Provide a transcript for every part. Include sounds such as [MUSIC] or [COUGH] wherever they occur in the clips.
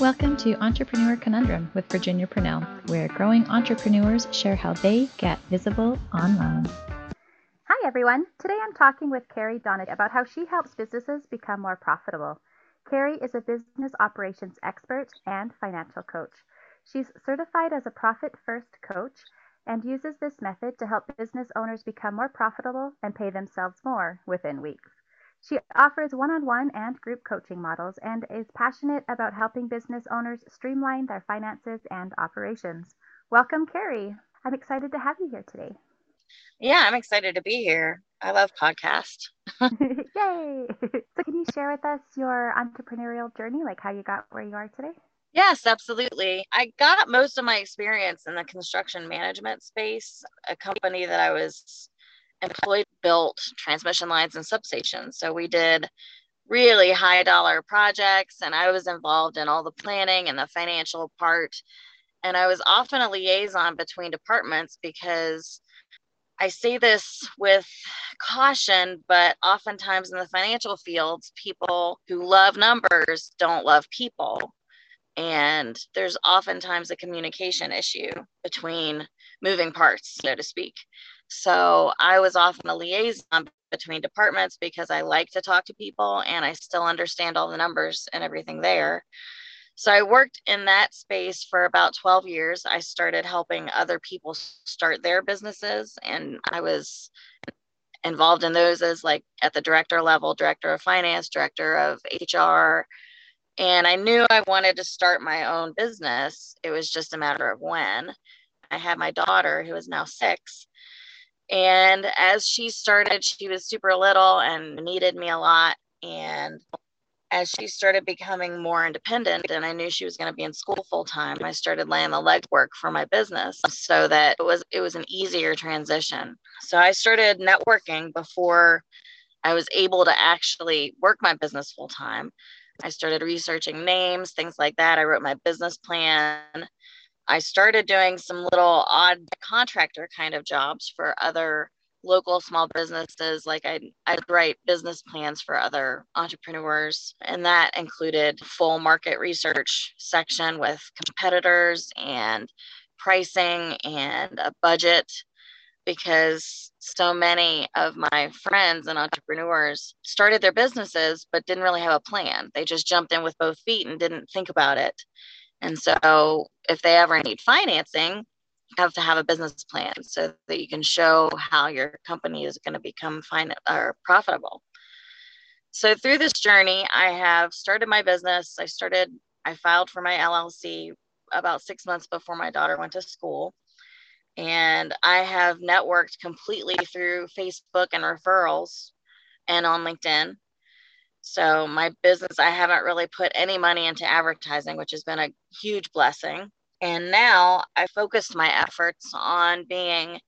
Welcome to Entrepreneur Conundrum with Virginia Purnell, where growing entrepreneurs share how they get visible online. Hi, everyone. Today I'm talking with Carrie Donat about how she helps businesses become more profitable. Carrie is a business operations expert and financial coach. She's certified as a profit first coach and uses this method to help business owners become more profitable and pay themselves more within weeks. She offers one on one and group coaching models and is passionate about helping business owners streamline their finances and operations. Welcome, Carrie. I'm excited to have you here today. Yeah, I'm excited to be here. I love podcasts. [LAUGHS] [LAUGHS] Yay! [LAUGHS] So, can you share with us your entrepreneurial journey, like how you got where you are today? Yes, absolutely. I got most of my experience in the construction management space, a company that I was employed built transmission lines and substations. So we did really high dollar projects and I was involved in all the planning and the financial part. And I was often a liaison between departments because I say this with caution, but oftentimes in the financial fields, people who love numbers don't love people. And there's oftentimes a communication issue between moving parts, so to speak. So I was often a liaison between departments because I like to talk to people and I still understand all the numbers and everything there. So I worked in that space for about 12 years. I started helping other people start their businesses and I was involved in those as like at the director level, director of finance, director of HR. And I knew I wanted to start my own business. It was just a matter of when. I had my daughter who is now six and as she started, she was super little and needed me a lot. And as she started becoming more independent and I knew she was going to be in school full time, I started laying the legwork for my business so that it was it was an easier transition. So I started networking before I was able to actually work my business full time. I started researching names, things like that. I wrote my business plan I started doing some little odd contractor kind of jobs for other local small businesses. Like I'd, I'd write business plans for other entrepreneurs, and that included full market research section with competitors and pricing and a budget because so many of my friends and entrepreneurs started their businesses but didn't really have a plan. They just jumped in with both feet and didn't think about it. And so if they ever need financing, you have to have a business plan so that you can show how your company is going to become fine or profitable. So through this journey, I have started my business. I started, I filed for my LLC about six months before my daughter went to school. And I have networked completely through Facebook and referrals and on LinkedIn. So my business, I haven't really put any money into advertising, which has been a huge blessing. And now I focused my efforts on being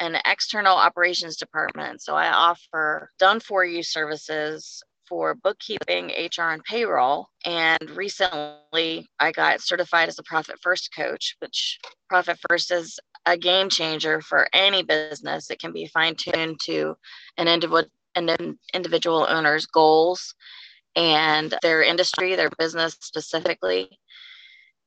an external operations department. So I offer done for you services for bookkeeping, HR, and payroll. And recently I got certified as a Profit First coach, which Profit First is a game changer for any business. It can be fine tuned to an individual and then individual owners' goals and their industry, their business specifically.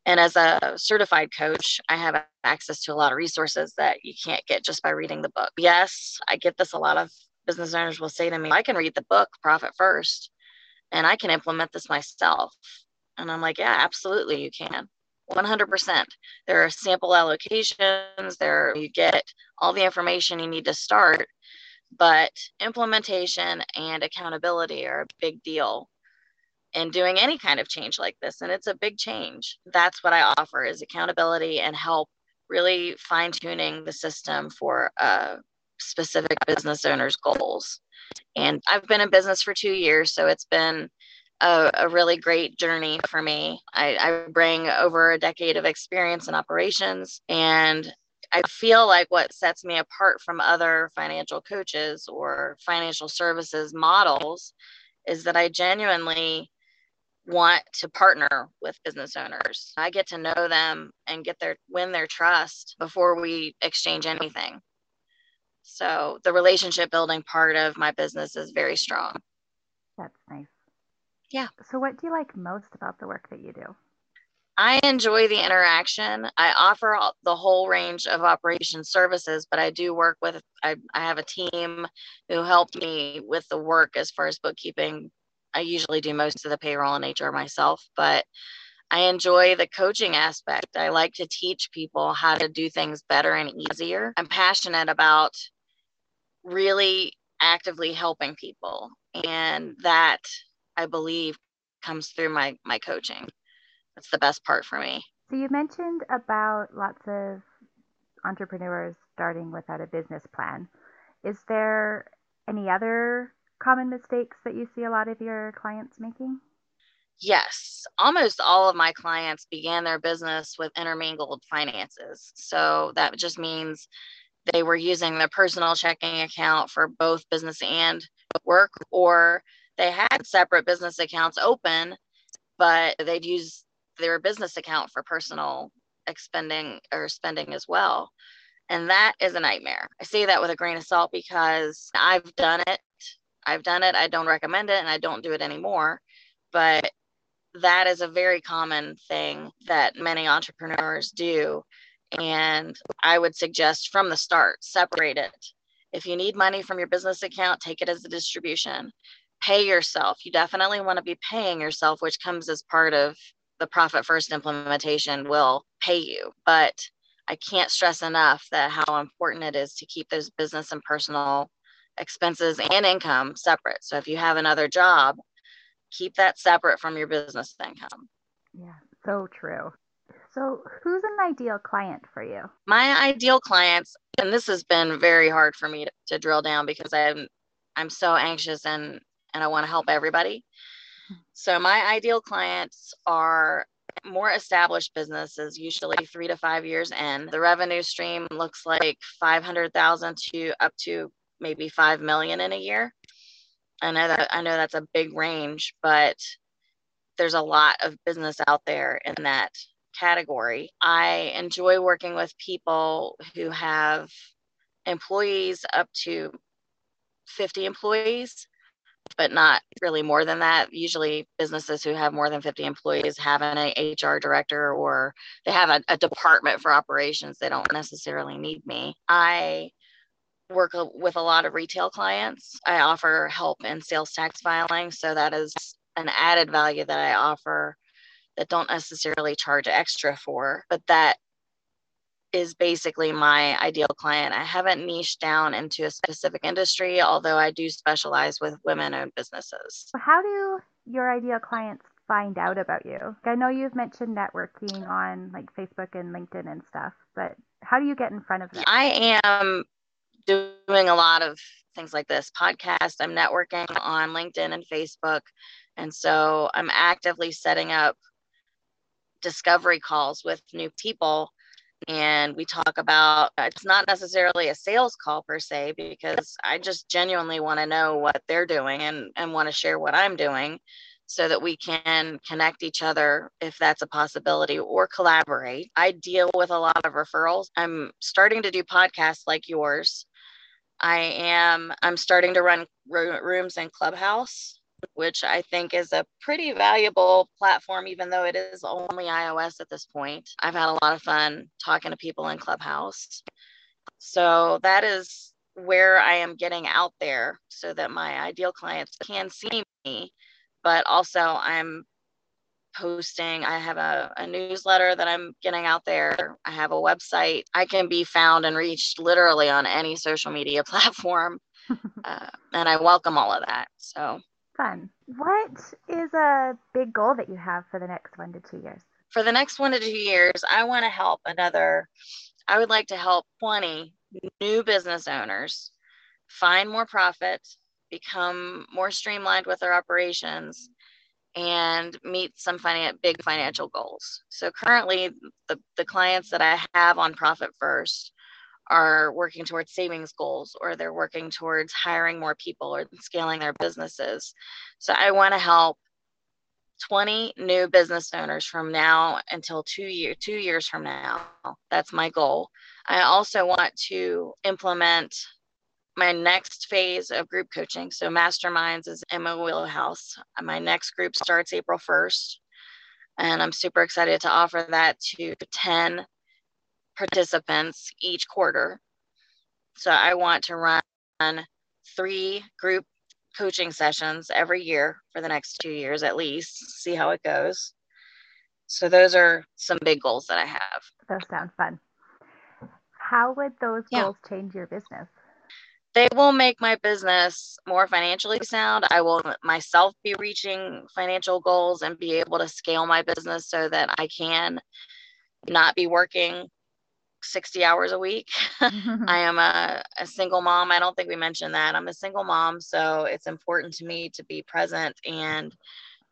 And as a certified coach, I have access to a lot of resources that you can't get just by reading the book. Yes, I get this. A lot of business owners will say to me, I can read the book, Profit First, and I can implement this myself. And I'm like, yeah, absolutely, you can. 100%. There are sample allocations, there you get all the information you need to start but implementation and accountability are a big deal in doing any kind of change like this and it's a big change. That's what i offer is accountability and help really fine tuning the system for a specific business owner's goals. And i've been in business for two years so it's been a, a really great journey for me. I, I bring over a decade of experience in operations and I feel like what sets me apart from other financial coaches or financial services models is that I genuinely want to partner with business owners. I get to know them and get their win their trust before we exchange anything. So the relationship building part of my business is very strong. That's nice. Yeah. So what do you like most about the work that you do? I enjoy the interaction. I offer the whole range of operation services, but I do work with, I, I have a team who helped me with the work as far as bookkeeping. I usually do most of the payroll and HR myself, but I enjoy the coaching aspect. I like to teach people how to do things better and easier. I'm passionate about really actively helping people, and that I believe comes through my my coaching that's the best part for me. So you mentioned about lots of entrepreneurs starting without a business plan. Is there any other common mistakes that you see a lot of your clients making? Yes, almost all of my clients began their business with intermingled finances. So that just means they were using their personal checking account for both business and work, or they had separate business accounts open, but they'd use their business account for personal expending or spending as well. And that is a nightmare. I say that with a grain of salt because I've done it. I've done it. I don't recommend it and I don't do it anymore. But that is a very common thing that many entrepreneurs do. And I would suggest from the start, separate it. If you need money from your business account, take it as a distribution. Pay yourself. You definitely want to be paying yourself, which comes as part of the profit first implementation will pay you. But I can't stress enough that how important it is to keep those business and personal expenses and income separate. So if you have another job, keep that separate from your business income. Yeah, so true. So, who's an ideal client for you? My ideal clients, and this has been very hard for me to, to drill down because I'm I'm so anxious and and I want to help everybody. So my ideal clients are more established businesses, usually three to five years in. The revenue stream looks like 500,000 to up to maybe 5 million in a year. I know that I know that's a big range, but there's a lot of business out there in that category. I enjoy working with people who have employees up to 50 employees but not really more than that. Usually, businesses who have more than 50 employees have an HR director or they have a, a department for operations. They don't necessarily need me. I work with a lot of retail clients. I offer help in sales tax filing. So, that is an added value that I offer that don't necessarily charge extra for, but that is basically my ideal client. I haven't niched down into a specific industry, although I do specialize with women owned businesses. How do your ideal clients find out about you? I know you've mentioned networking on like Facebook and LinkedIn and stuff, but how do you get in front of them? I am doing a lot of things like this podcast. I'm networking on LinkedIn and Facebook. And so I'm actively setting up discovery calls with new people and we talk about uh, it's not necessarily a sales call per se because I just genuinely want to know what they're doing and, and want to share what I'm doing so that we can connect each other if that's a possibility or collaborate. I deal with a lot of referrals. I'm starting to do podcasts like yours. I am I'm starting to run rooms in Clubhouse which I think is a pretty valuable platform, even though it is only iOS at this point. I've had a lot of fun talking to people in Clubhouse. So that is where I am getting out there so that my ideal clients can see me, but also I'm posting. I have a, a, newsletter that I'm getting out there. I have a website. I can be found and reached literally on any social media [LAUGHS] platform. [LAUGHS] uh, and I welcome all of that. So Fun. What is a big goal that you have for the next one to two years? For the next one to two years, I want to help another, I would like to help 20 new business owners find more profit, become more streamlined with their operations, and meet some finan- big financial goals. So currently, the, the clients that I have on Profit First are working towards savings goals or they're working towards hiring more people or scaling their businesses. So I want to help 20 new business owners from now until two year two years from now. That's my goal. I also want to implement my next phase of group coaching. So masterminds is Emma wheelhouse. My next group starts April 1st. And I'm super excited to offer that to 10 participants each quarter. So I want to run three group coaching sessions every year for the next two years at least, see how it goes. So those are some big goals that I have. Those sound fun. How would those yeah. goals change your business? They will make my business more financially sound. I will myself be reaching financial goals and be able to scale my business so that I can not be working 60 hours a week. [LAUGHS] Mm-hmm. I am a, a single mom. I don't think we mentioned that. I'm a single mom. So it's important to me to be present and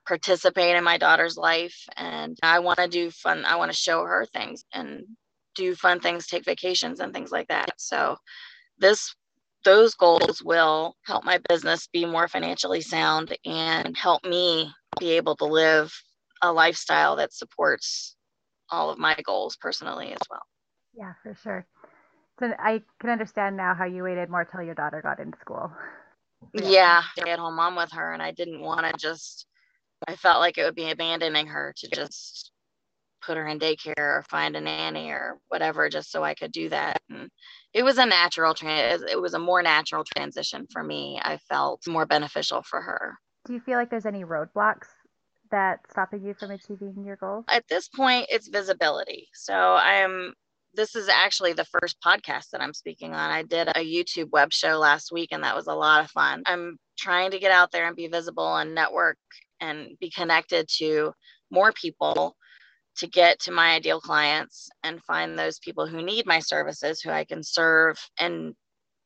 participate in my daughter's life. And I want to do fun, I want to show her things and do fun things, take vacations and things like that. So this those goals will help my business be more financially sound and help me be able to live a lifestyle that supports all of my goals personally as well. Yeah, for sure. So I can understand now how you waited more till your daughter got into school. Yeah, yeah stay at home mom with her, and I didn't want to just. I felt like it would be abandoning her to just put her in daycare or find a nanny or whatever, just so I could do that. And it was a natural trans. It was a more natural transition for me. I felt more beneficial for her. Do you feel like there's any roadblocks that stopping you from achieving your goals? At this point, it's visibility. So I am this is actually the first podcast that I'm speaking on. I did a YouTube web show last week and that was a lot of fun. I'm trying to get out there and be visible and network and be connected to more people to get to my ideal clients and find those people who need my services who I can serve and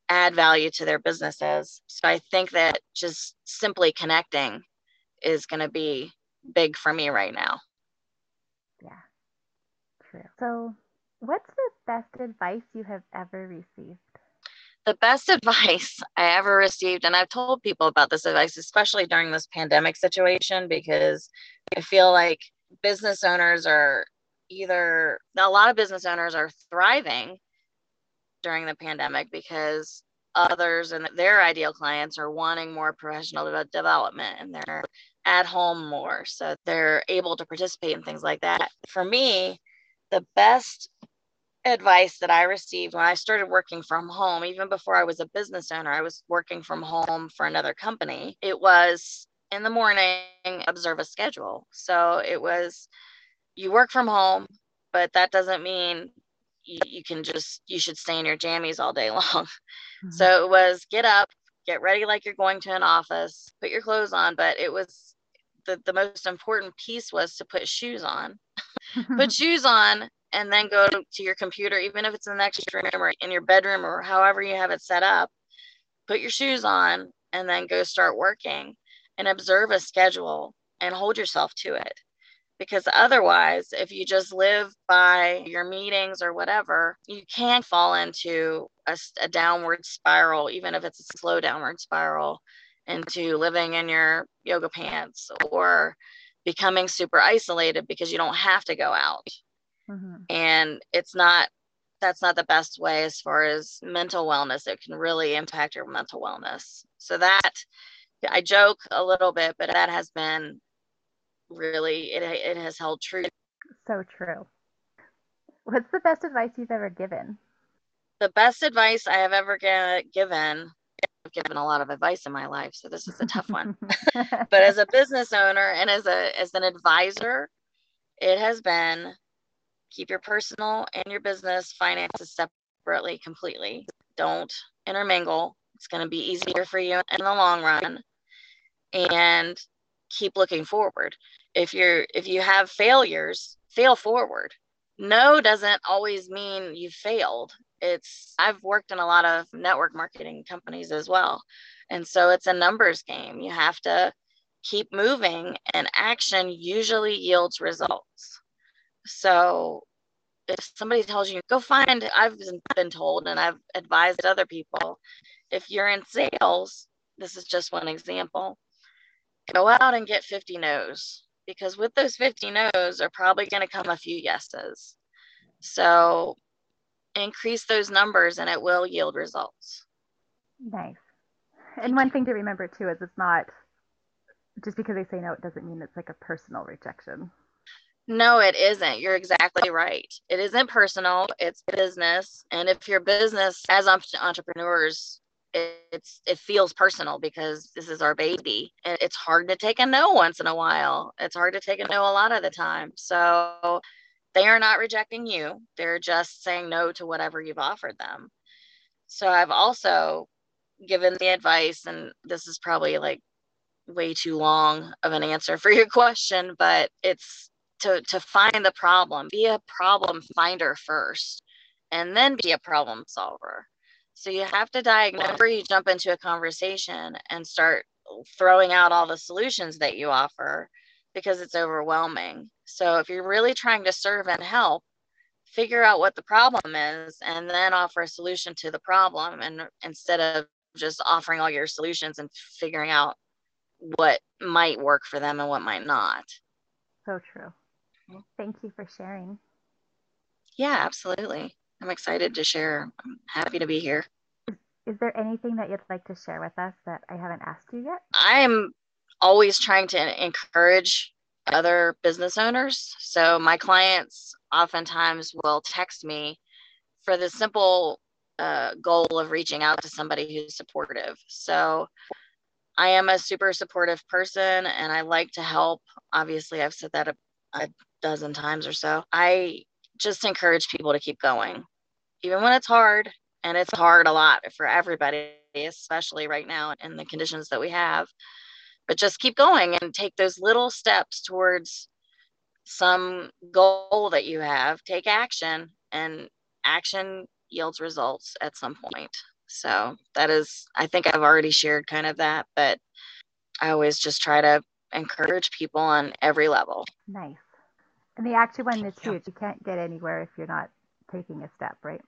add value to their businesses. So I think that just simply connecting is going to be big for me right now. Yeah. True. So What's the best advice you have ever received? The best [LAUGHS] advice I ever received, and I've told people about this advice, especially during this pandemic situation, because I feel like business owners are either, a lot of business owners are thriving during the pandemic because others and their ideal clients are wanting more professional development and they're at home more. So they're able to participate in things like that. For me, the best advice that I received when I started working from home, even before I was a business owner, I was working from home for another company. It was in the morning, observe a schedule. So it was you work from home, but that doesn't mean you, you can just, you should stay in your jammies all day [LAUGHS] long. Mm-hmm. So it was get up, get ready like you're going to an office, put your clothes on, but it was the, the most important piece was to put shoes on. [LAUGHS] put [LAUGHS] shoes on and then go to your computer, even if it's in the next room or in your bedroom or however you have it set up, put your shoes on and then go start working and observe a schedule and hold yourself to it. Because otherwise, if you just live by your meetings or whatever, you can fall into a, a downward spiral, even if it's a slow downward spiral, into living in your yoga pants or becoming super isolated because you don't have to go out mm-hmm. and it's not that's not the best way as far as mental wellness. It can really impact your mental wellness. So that i joke a little bit but that has been really it, it has held true. So true. What's the best advice you've ever given? The best advice i have ever g- given I've given a lot of advice in my life, so this is a tough one. [LAUGHS] but as a business owner and as a as an advisor, it has been keep your personal and your business finances separately completely. Don't intermingle. It's going to be easier for you in the long run. And keep looking forward. If you're if you have failures, fail forward. No doesn't always mean you failed. It's I've worked in a lot of network marketing companies as well. And so it's a numbers game. You have to keep moving and action usually yields results. So if somebody tells you, go find, I've been told and I've advised other people, if you're in sales, this is just one example, go out and get 50 no's because with those 50 no's are probably going to come a few yeses. So increase those numbers and it will yield results. Nice. And one thing to remember too is it's not just because they say no, it doesn't mean it's like a personal rejection. No, it isn't. You're exactly right. It isn't personal, it's business. And if your business, as entrepreneurs, it's it feels personal because this is our baby and it's hard to take a no once in a while it's hard to take a no a lot of the time so they are not rejecting you they're just saying no to whatever you've offered them so i've also given the advice and this is probably like way too long of an answer for your [LAUGHS] question but it's to to find the problem be a problem finder first and then be a problem solver. So you have to diagnose before you jump into a conversation and start throwing out all the solutions that you offer because it's overwhelming. So if you're really trying to serve and help figure out what the problem is and then offer a solution to the problem and instead of just offering all your solutions and figuring out what might work for them and what might not. So true Thank you for sharing. Yeah, absolutely. I'm excited to share. I'm happy to be here. Is there anything that you'd like to share with us that I haven't asked you yet? I'm always trying to encourage other business owners. So my clients oftentimes will text me for the simple uh, goal of reaching out to somebody who's supportive. So I am a super supportive person and I like to help. Obviously, I've said that a, a dozen times or so. I just encourage people to keep going, even when it's hard. And it's hard a lot for everybody, especially right now in the conditions that we have. But just keep going and take those little steps towards some goal that you have. Take action, and action yields results at some point. So that is, I think I've already shared kind of that, but I always just try to encourage people on every level. Nice. And the action one is huge. You can't get anywhere if you're not taking a step, right?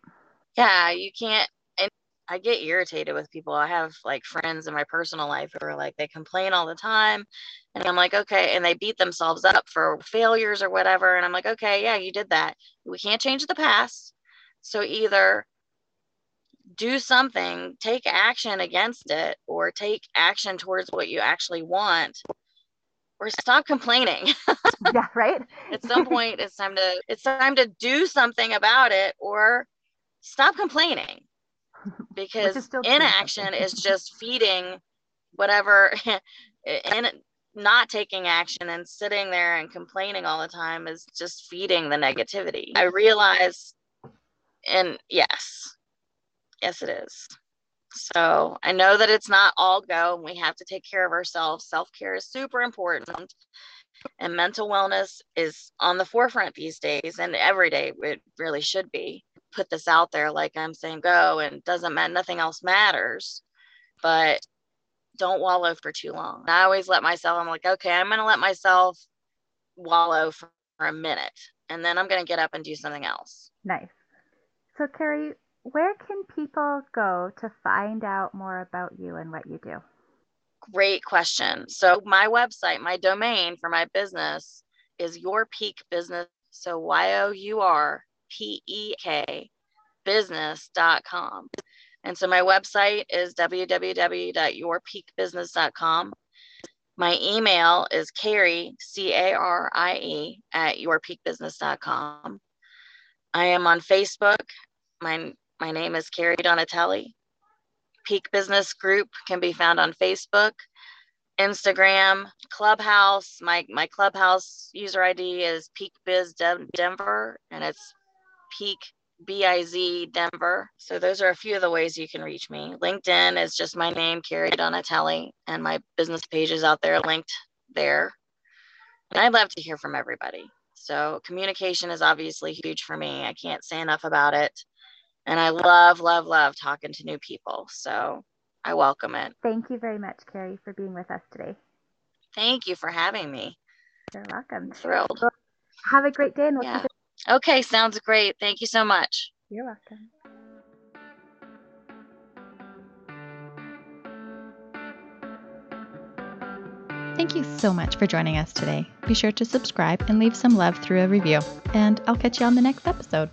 Yeah, you can't. And I get irritated with people. I have like friends in my personal life who are like, they complain all the time. And I'm like, okay. And they beat themselves up for failures or whatever. And I'm like, okay, yeah, you did that. We can't change the past. So either do something, take action against it, or take action towards what you actually want or stop complaining. [LAUGHS] yeah, right. At some point it's time to it's time to do something about it or stop complaining. [LAUGHS] Because inaction is just feeding whatever [LAUGHS] and not taking action and sitting there and complaining all the time is just feeding the negativity. I realize and yes. Yes it is. So I know that it's not all go. We have to take care of ourselves. Self care is super important. And mental wellness is on the forefront these days and every day it really should be. Put this out there like I'm saying go and doesn't matter, nothing else matters. But don't wallow for too long. I always let myself, I'm like, okay, I'm going to let myself wallow for, for a minute and then I'm going to get up and do something else. Nice. So, Carrie, where can people go to find out more about you and what you do? Great question. So, my website, my domain for my business is Your Peak Business. So, Y O U R P E K business.com. And so, my website is www.yourpeakbusiness.com. My email is Carrie, C A R I E, at yourpeakbusiness.com. I am on Facebook. My my name is Carrie Donatelli. Peak Business Group can be found on Facebook, Instagram, Clubhouse. My my Clubhouse user ID is Peak Biz Denver, and it's Peak BIZ Denver. So those are a few of the ways you can reach me. LinkedIn is just my name, Carrie Donatelli, and my business page is out there linked there. And I'd love to hear from everybody. So communication is obviously huge for me. I can't say enough about it. And I love, love, love talking to new people. So I welcome it. Thank you very much, Carrie, for being with us today. Thank you for having me. You're welcome. I'm thrilled. Well, have a great day. And we'll yeah. Okay, sounds great. Thank you so much. You're welcome. Thank you so much for joining us today. Be sure to subscribe and leave some love through a review. And I'll catch you on the next episode.